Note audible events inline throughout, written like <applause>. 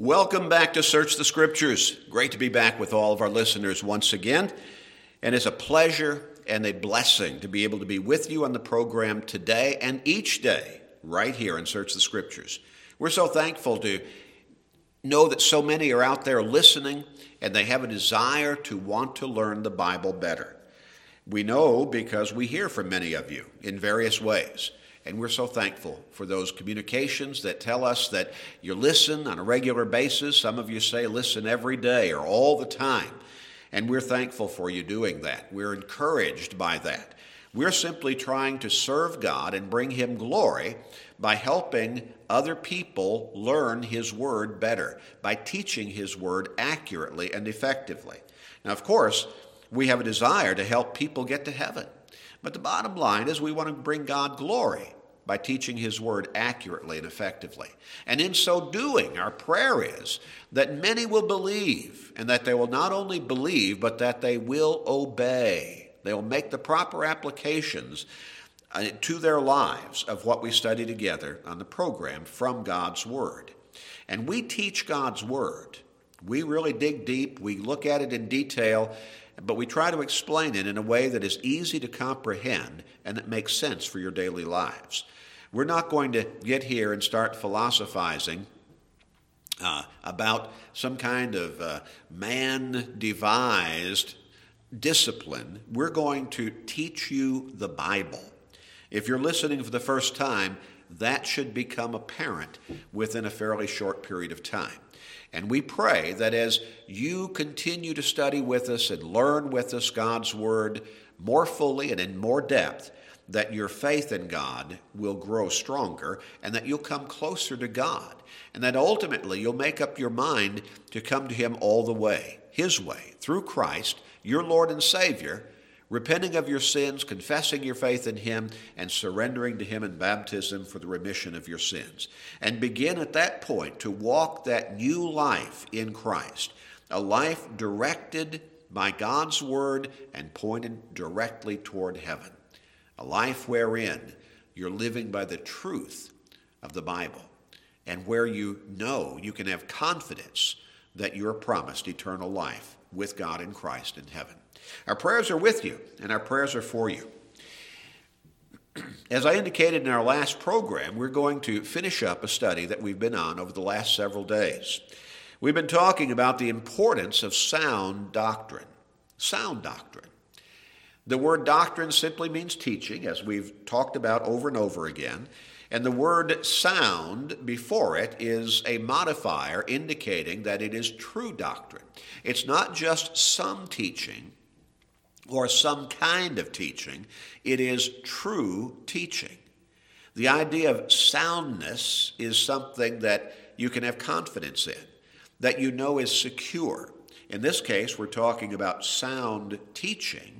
Welcome back to Search the Scriptures. Great to be back with all of our listeners once again. And it's a pleasure and a blessing to be able to be with you on the program today and each day right here in Search the Scriptures. We're so thankful to know that so many are out there listening and they have a desire to want to learn the Bible better. We know because we hear from many of you in various ways. And we're so thankful for those communications that tell us that you listen on a regular basis. Some of you say listen every day or all the time. And we're thankful for you doing that. We're encouraged by that. We're simply trying to serve God and bring Him glory by helping other people learn His Word better, by teaching His Word accurately and effectively. Now, of course, we have a desire to help people get to heaven. But the bottom line is we want to bring God glory by teaching His Word accurately and effectively. And in so doing, our prayer is that many will believe, and that they will not only believe, but that they will obey. They will make the proper applications uh, to their lives of what we study together on the program from God's Word. And we teach God's Word. We really dig deep, we look at it in detail, but we try to explain it in a way that is easy to comprehend and that makes sense for your daily lives. We're not going to get here and start philosophizing uh, about some kind of uh, man devised discipline. We're going to teach you the Bible. If you're listening for the first time, that should become apparent within a fairly short period of time. And we pray that as you continue to study with us and learn with us God's Word more fully and in more depth, that your faith in God will grow stronger and that you'll come closer to God. And that ultimately you'll make up your mind to come to Him all the way, His way, through Christ, your Lord and Savior repenting of your sins, confessing your faith in Him, and surrendering to Him in baptism for the remission of your sins. And begin at that point to walk that new life in Christ, a life directed by God's Word and pointed directly toward heaven, a life wherein you're living by the truth of the Bible, and where you know you can have confidence that you're promised eternal life with God in Christ in heaven. Our prayers are with you, and our prayers are for you. <clears throat> As I indicated in our last program, we're going to finish up a study that we've been on over the last several days. We've been talking about the importance of sound doctrine. Sound doctrine. The word doctrine simply means teaching, as we've talked about over and over again. And the word sound before it is a modifier indicating that it is true doctrine. It's not just some teaching, or some kind of teaching, it is true teaching. The idea of soundness is something that you can have confidence in, that you know is secure. In this case, we're talking about sound teaching.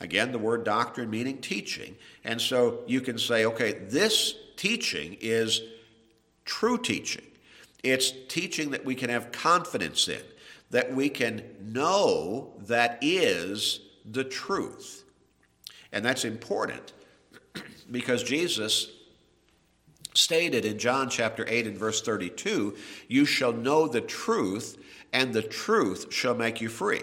Again, the word doctrine meaning teaching. And so you can say, okay, this teaching is true teaching. It's teaching that we can have confidence in, that we can know that is the truth. And that's important <clears throat> because Jesus stated in John chapter 8 and verse 32 You shall know the truth, and the truth shall make you free.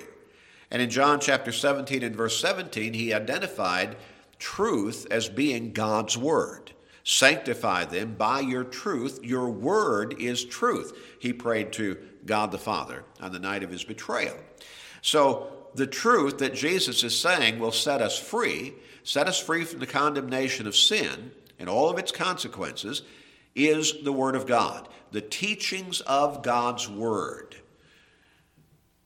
And in John chapter 17 and verse 17, he identified truth as being God's word. Sanctify them by your truth. Your word is truth. He prayed to God the Father on the night of his betrayal. So the truth that Jesus is saying will set us free, set us free from the condemnation of sin and all of its consequences, is the Word of God, the teachings of God's Word.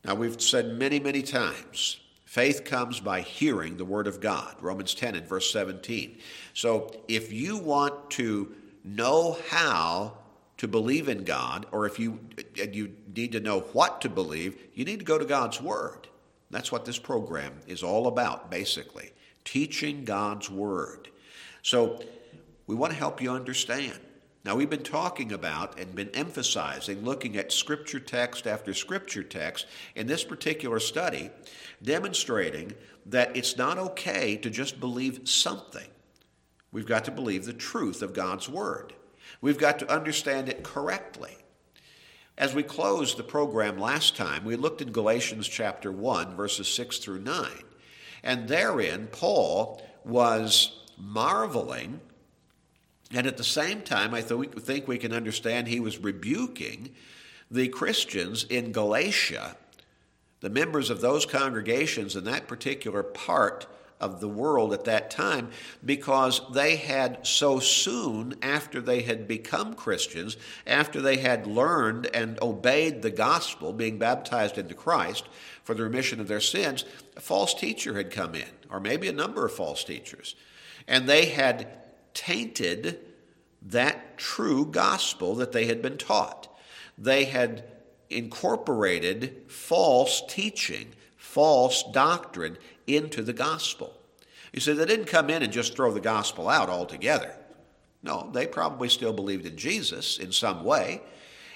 Now, we've said many, many times faith comes by hearing the Word of God, Romans 10 and verse 17. So, if you want to know how to believe in God, or if you, you need to know what to believe, you need to go to God's Word. That's what this program is all about, basically teaching God's Word. So, we want to help you understand. Now, we've been talking about and been emphasizing, looking at scripture text after scripture text in this particular study, demonstrating that it's not okay to just believe something. We've got to believe the truth of God's Word. We've got to understand it correctly. As we closed the program last time, we looked in Galatians chapter 1, verses 6 through 9. And therein, Paul was marveling, and at the same time, I th- think we can understand he was rebuking the Christians in Galatia, the members of those congregations in that particular part of the world at that time because they had so soon after they had become Christians, after they had learned and obeyed the gospel, being baptized into Christ for the remission of their sins, a false teacher had come in, or maybe a number of false teachers. And they had tainted that true gospel that they had been taught. They had incorporated false teaching, false doctrine into the gospel. You see, they didn't come in and just throw the gospel out altogether. No, they probably still believed in Jesus in some way,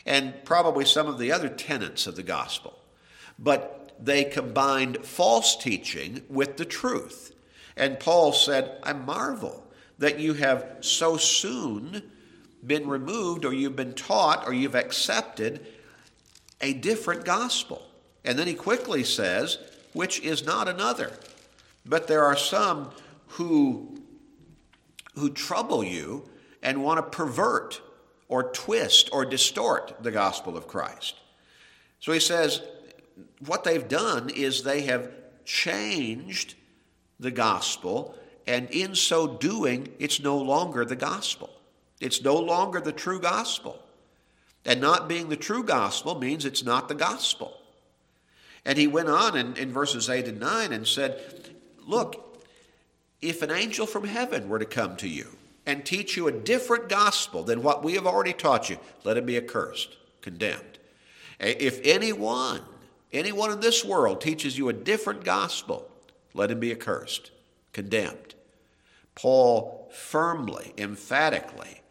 and probably some of the other tenets of the gospel. But they combined false teaching with the truth. And Paul said, I marvel that you have so soon been removed, or you've been taught, or you've accepted a different gospel. And then he quickly says, which is not another. But there are some who, who trouble you and want to pervert or twist or distort the gospel of Christ. So he says, what they've done is they have changed the gospel, and in so doing, it's no longer the gospel. It's no longer the true gospel. And not being the true gospel means it's not the gospel. And he went on in, in verses 8 and 9 and said, Look, if an angel from heaven were to come to you and teach you a different gospel than what we have already taught you, let him be accursed, condemned. If anyone, anyone in this world teaches you a different gospel, let him be accursed, condemned. Paul firmly, emphatically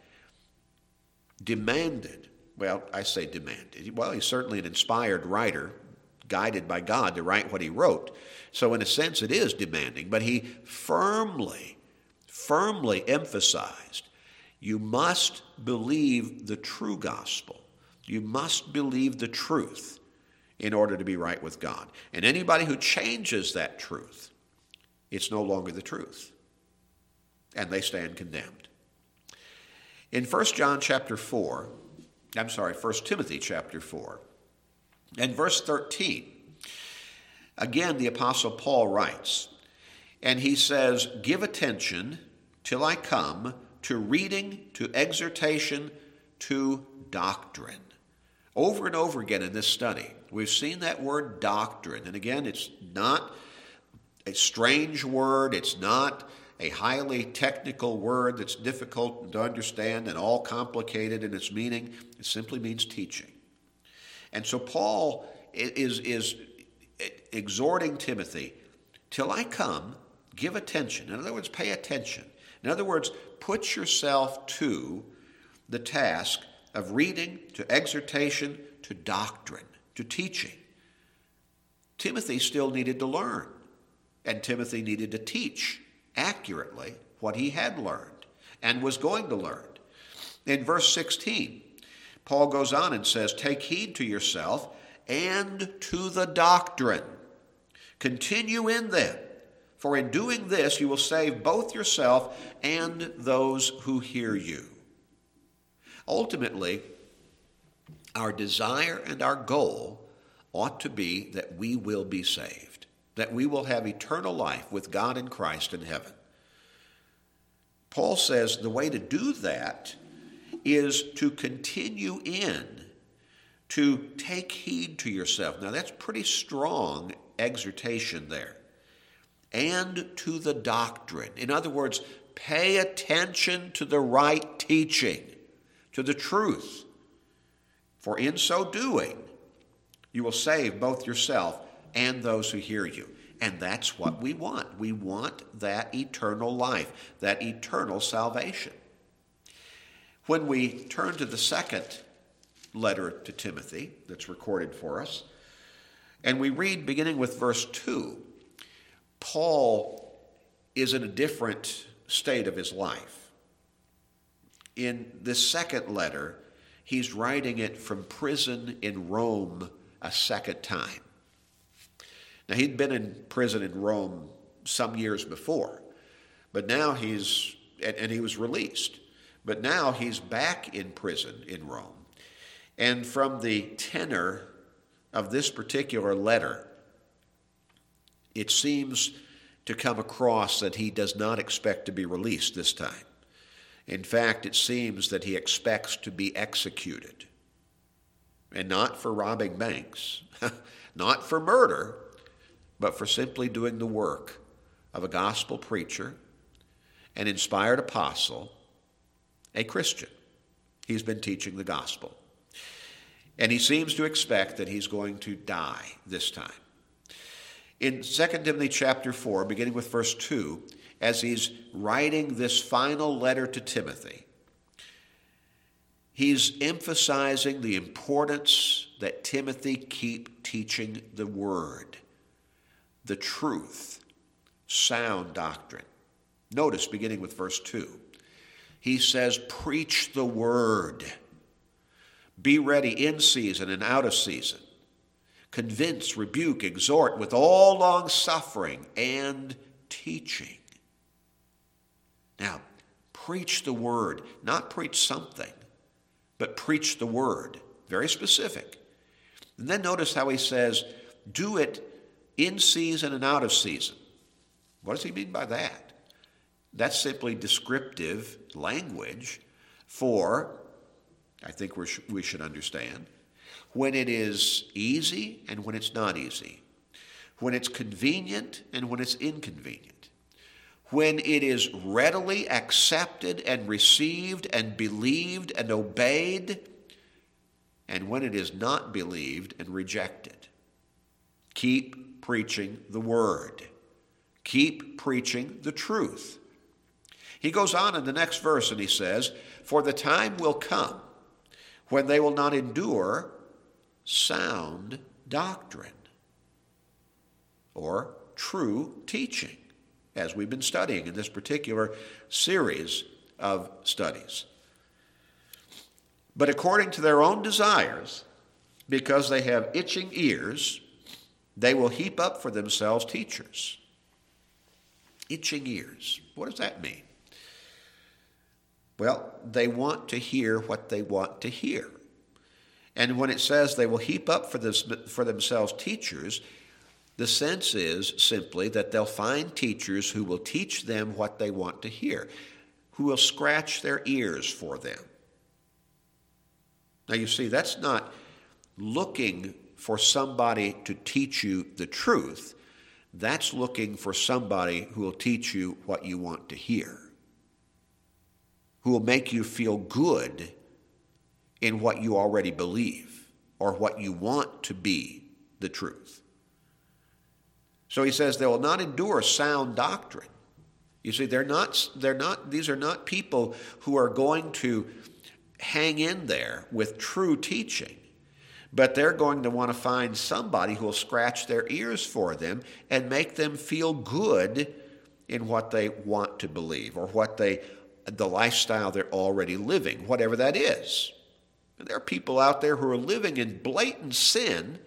demanded, well, I say demanded, well, he's certainly an inspired writer, guided by God to write what he wrote. So, in a sense, it is demanding, but he firmly, firmly emphasized you must believe the true gospel. You must believe the truth in order to be right with God. And anybody who changes that truth, it's no longer the truth. And they stand condemned. In 1 John chapter 4, I'm sorry, 1 Timothy chapter 4, and verse 13, Again, the Apostle Paul writes, and he says, Give attention till I come to reading, to exhortation, to doctrine. Over and over again in this study, we've seen that word doctrine. And again, it's not a strange word, it's not a highly technical word that's difficult to understand and all complicated in its meaning. It simply means teaching. And so Paul is, is exhorting Timothy, till I come, give attention. In other words, pay attention. In other words, put yourself to the task of reading, to exhortation, to doctrine, to teaching. Timothy still needed to learn, and Timothy needed to teach accurately what he had learned and was going to learn. In verse 16, Paul goes on and says, Take heed to yourself and to the doctrine. Continue in them, for in doing this you will save both yourself and those who hear you. Ultimately, our desire and our goal ought to be that we will be saved, that we will have eternal life with God in Christ in heaven. Paul says the way to do that is to continue in to take heed to yourself. Now, that's pretty strong exhortation there. And to the doctrine. In other words, pay attention to the right teaching, to the truth. For in so doing, you will save both yourself and those who hear you. And that's what we want. We want that eternal life, that eternal salvation. When we turn to the second letter to Timothy that's recorded for us. And we read, beginning with verse 2, Paul is in a different state of his life. In this second letter, he's writing it from prison in Rome a second time. Now, he'd been in prison in Rome some years before, but now he's, and, and he was released, but now he's back in prison in Rome. And from the tenor of this particular letter, it seems to come across that he does not expect to be released this time. In fact, it seems that he expects to be executed. And not for robbing banks, <laughs> not for murder, but for simply doing the work of a gospel preacher, an inspired apostle, a Christian. He's been teaching the gospel. And he seems to expect that he's going to die this time. In 2 Timothy chapter 4, beginning with verse 2, as he's writing this final letter to Timothy, he's emphasizing the importance that Timothy keep teaching the word, the truth, sound doctrine. Notice, beginning with verse 2, he says, Preach the word. Be ready in season and out of season. Convince, rebuke, exhort with all long suffering and teaching. Now, preach the word, not preach something, but preach the word. Very specific. And then notice how he says, do it in season and out of season. What does he mean by that? That's simply descriptive language for, I think we should understand, when it is easy and when it's not easy, when it's convenient and when it's inconvenient, when it is readily accepted and received and believed and obeyed, and when it is not believed and rejected. Keep preaching the word. Keep preaching the truth. He goes on in the next verse and he says, For the time will come when they will not endure sound doctrine or true teaching, as we've been studying in this particular series of studies. But according to their own desires, because they have itching ears, they will heap up for themselves teachers. Itching ears. What does that mean? Well, they want to hear what they want to hear. And when it says they will heap up for, this, for themselves teachers, the sense is simply that they'll find teachers who will teach them what they want to hear, who will scratch their ears for them. Now, you see, that's not looking for somebody to teach you the truth. That's looking for somebody who will teach you what you want to hear, who will make you feel good in what you already believe or what you want to be the truth. So he says they will not endure sound doctrine. You see, they're not, they're not, these are not people who are going to hang in there with true teaching, but they're going to want to find somebody who will scratch their ears for them and make them feel good in what they want to believe or what they, the lifestyle they're already living, whatever that is. And there are people out there who are living in blatant sin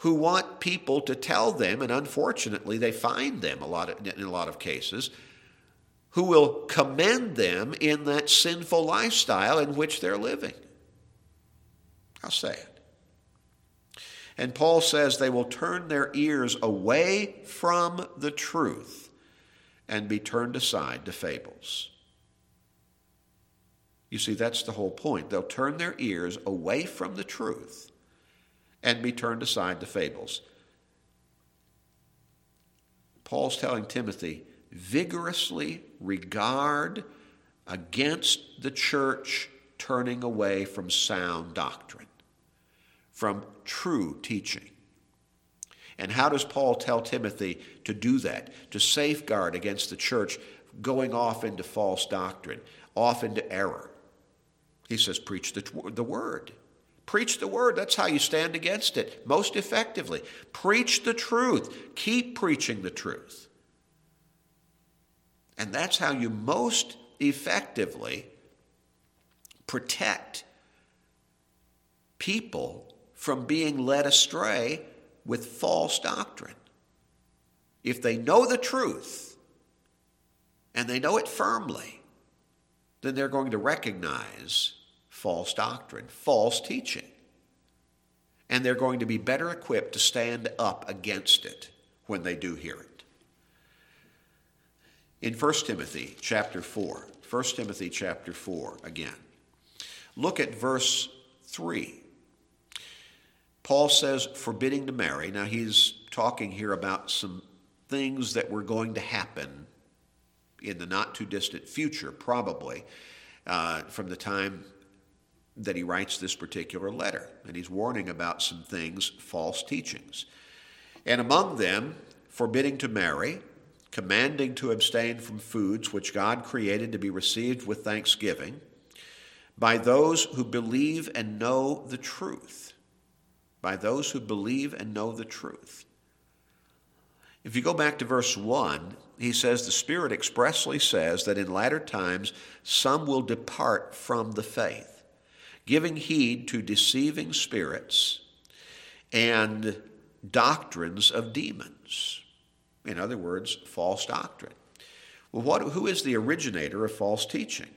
who want people to tell them, and unfortunately they find them a lot of, in a lot of cases, who will commend them in that sinful lifestyle in which they're living. How sad. And Paul says they will turn their ears away from the truth and be turned aside to fables. You see, that's the whole point. They'll turn their ears away from the truth and be turned aside to fables. Paul's telling Timothy, vigorously regard against the church turning away from sound doctrine, from true teaching. And how does Paul tell Timothy to do that? To safeguard against the church going off into false doctrine, off into error. He says, preach the, the word. Preach the word. That's how you stand against it most effectively. Preach the truth. Keep preaching the truth. And that's how you most effectively protect people from being led astray with false doctrine. If they know the truth and they know it firmly, then they're going to recognize false doctrine, false teaching. And they're going to be better equipped to stand up against it when they do hear it. In 1 Timothy chapter 4, 1 Timothy chapter 4 again. Look at verse 3. Paul says, forbidding to marry. Now, he's talking here about some things that were going to happen in the not too distant future, probably, uh, from the time that he writes this particular letter. And he's warning about some things, false teachings. And among them, forbidding to marry, commanding to abstain from foods which God created to be received with thanksgiving by those who believe and know the truth by those who believe and know the truth. If you go back to verse 1, he says, The Spirit expressly says that in latter times some will depart from the faith, giving heed to deceiving spirits and doctrines of demons. In other words, false doctrine. Well, what, who is the originator of false teaching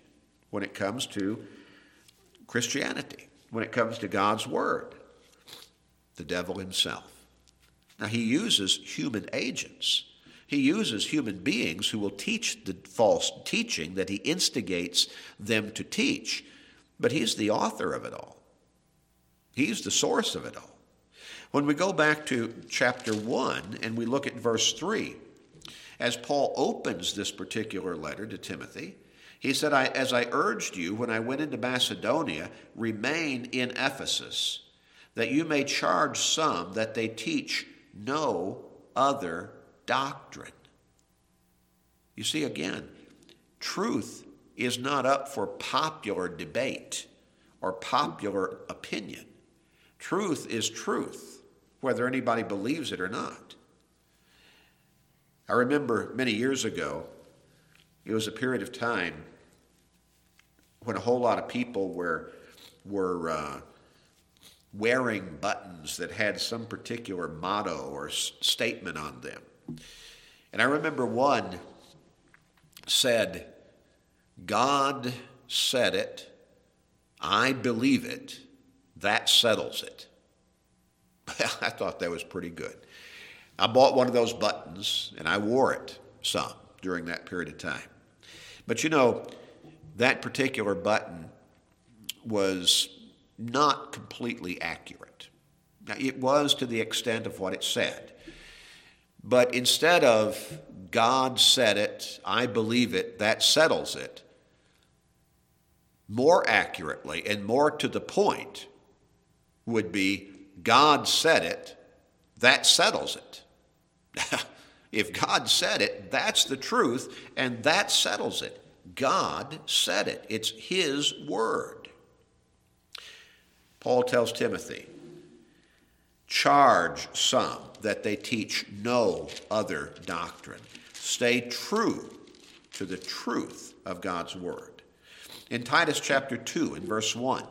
when it comes to Christianity, when it comes to God's Word? The devil himself. Now, he uses human agents. He uses human beings who will teach the false teaching that he instigates them to teach, but he's the author of it all. He's the source of it all. When we go back to chapter 1 and we look at verse 3, as Paul opens this particular letter to Timothy, he said, I, As I urged you when I went into Macedonia, remain in Ephesus that you may charge some that they teach no other doctrine. You see, again, truth is not up for popular debate or popular opinion. Truth is truth, whether anybody believes it or not. I remember many years ago, it was a period of time when a whole lot of people were, were uh, wearing buttons that had some particular motto or s- statement on them. And I remember one said, God said it, I believe it, that settles it. <laughs> I thought that was pretty good. I bought one of those buttons and I wore it some during that period of time. But you know, that particular button was not completely accurate. Now, it was to the extent of what it said. But instead of God said it, I believe it, that settles it, more accurately and more to the point would be God said it, that settles it. if God said it, that's the truth, and that settles it. God said it, it's His word. Paul tells Timothy, charge some that they teach no other doctrine. Stay true to the truth of God's word. In Titus chapter 2, in verse 1,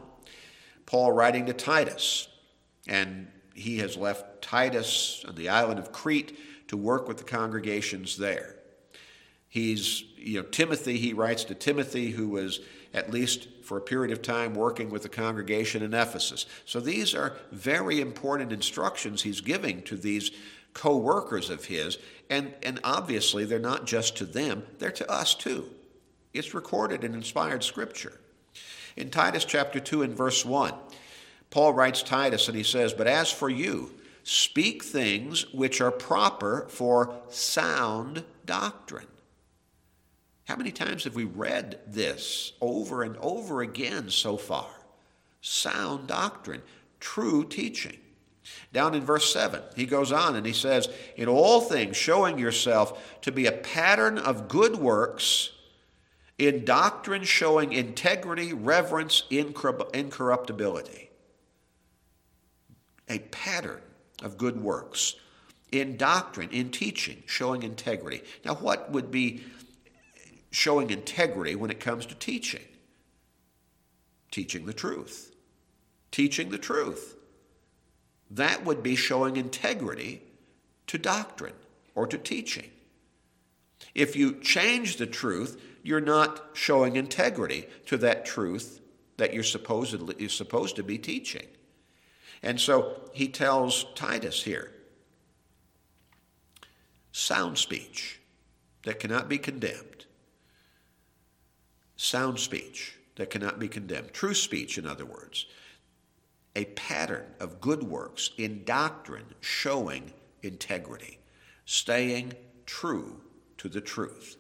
Paul writing to Titus, and he has left Titus on the island of Crete to work with the congregations there. He's, you know, Timothy, he writes to Timothy, who was at least for a period of time working with the congregation in Ephesus. So these are very important instructions he's giving to these co workers of his. And, and obviously, they're not just to them, they're to us too. It's recorded in inspired scripture. In Titus chapter 2 and verse 1, Paul writes Titus and he says, But as for you, speak things which are proper for sound doctrine. How many times have we read this over and over again so far? Sound doctrine, true teaching. Down in verse 7, he goes on and he says, In all things, showing yourself to be a pattern of good works, in doctrine, showing integrity, reverence, incorruptibility. A pattern of good works. In doctrine, in teaching, showing integrity. Now, what would be showing integrity when it comes to teaching. teaching the truth. Teaching the truth. That would be showing integrity to doctrine or to teaching. If you change the truth, you're not showing integrity to that truth that you're supposedly supposed to be teaching. And so he tells Titus here sound speech that cannot be condemned. Sound speech that cannot be condemned. True speech, in other words. A pattern of good works in doctrine showing integrity, staying true to the truth.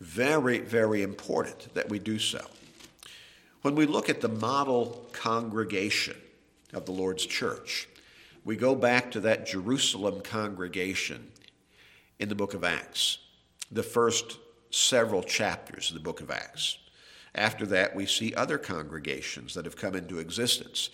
Very, very important that we do so. When we look at the model congregation of the Lord's church, we go back to that Jerusalem congregation in the book of Acts, the first several chapters of the book of Acts. After that, we see other congregations that have come into existence.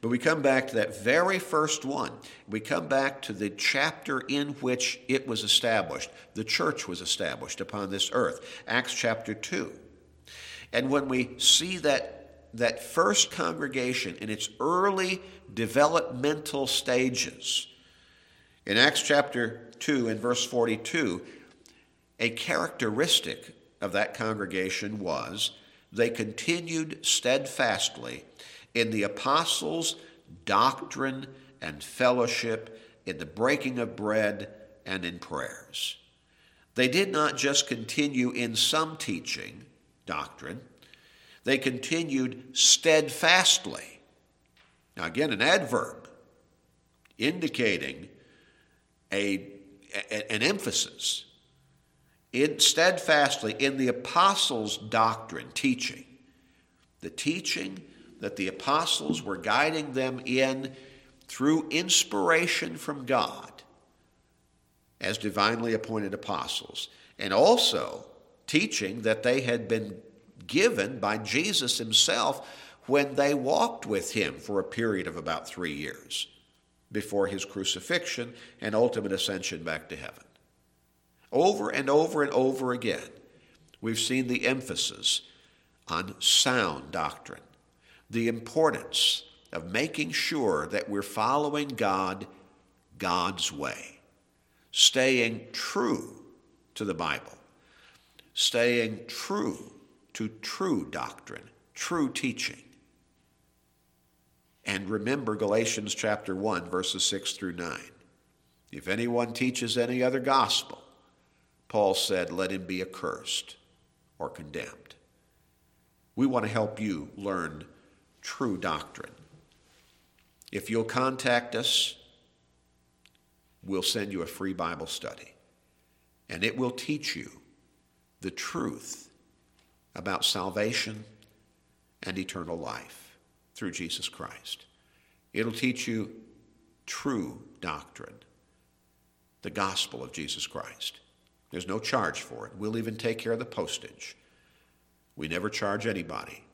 But we come back to that very first one. We come back to the chapter in which it was established. The church was established upon this earth, Acts chapter 2. And when we see that, that first congregation in its early developmental stages, in Acts chapter 2 and verse 42, a characteristic of that congregation was they continued steadfastly in the apostles' doctrine and fellowship, in the breaking of bread, and in prayers. They did not just continue in some teaching, doctrine, they continued steadfastly. Now, again, an adverb indicating a, an emphasis in steadfastly in the apostles' doctrine, teaching, the teaching that the apostles were guiding them in through inspiration from God as divinely appointed apostles, and also teaching that they had been given by Jesus himself when they walked with him for a period of about three years before his crucifixion and ultimate ascension back to heaven. Over and over and over again, we've seen the emphasis on sound doctrine, the importance of making sure that we're following God God's way, staying true to the Bible, staying true to true doctrine, true teaching. And remember Galatians chapter 1, verses 6 through 9. If anyone teaches any other gospel, Paul said, let him be accursed or condemned. We want to help you learn true doctrine. If you'll contact us, we'll send you a free Bible study, and it will teach you the truth about salvation and eternal life through Jesus Christ. It'll teach you true doctrine, the gospel of Jesus Christ. There's no charge for it. We'll even take care of the postage. We never charge anybody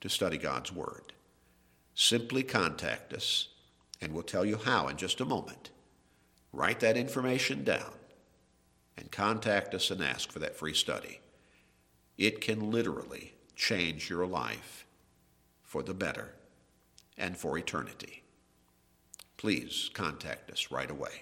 to study God's Word. Simply contact us, and we'll tell you how in just a moment. Write that information down and contact us and ask for that free study. It can literally change your life for the better and for eternity. Please contact us right away.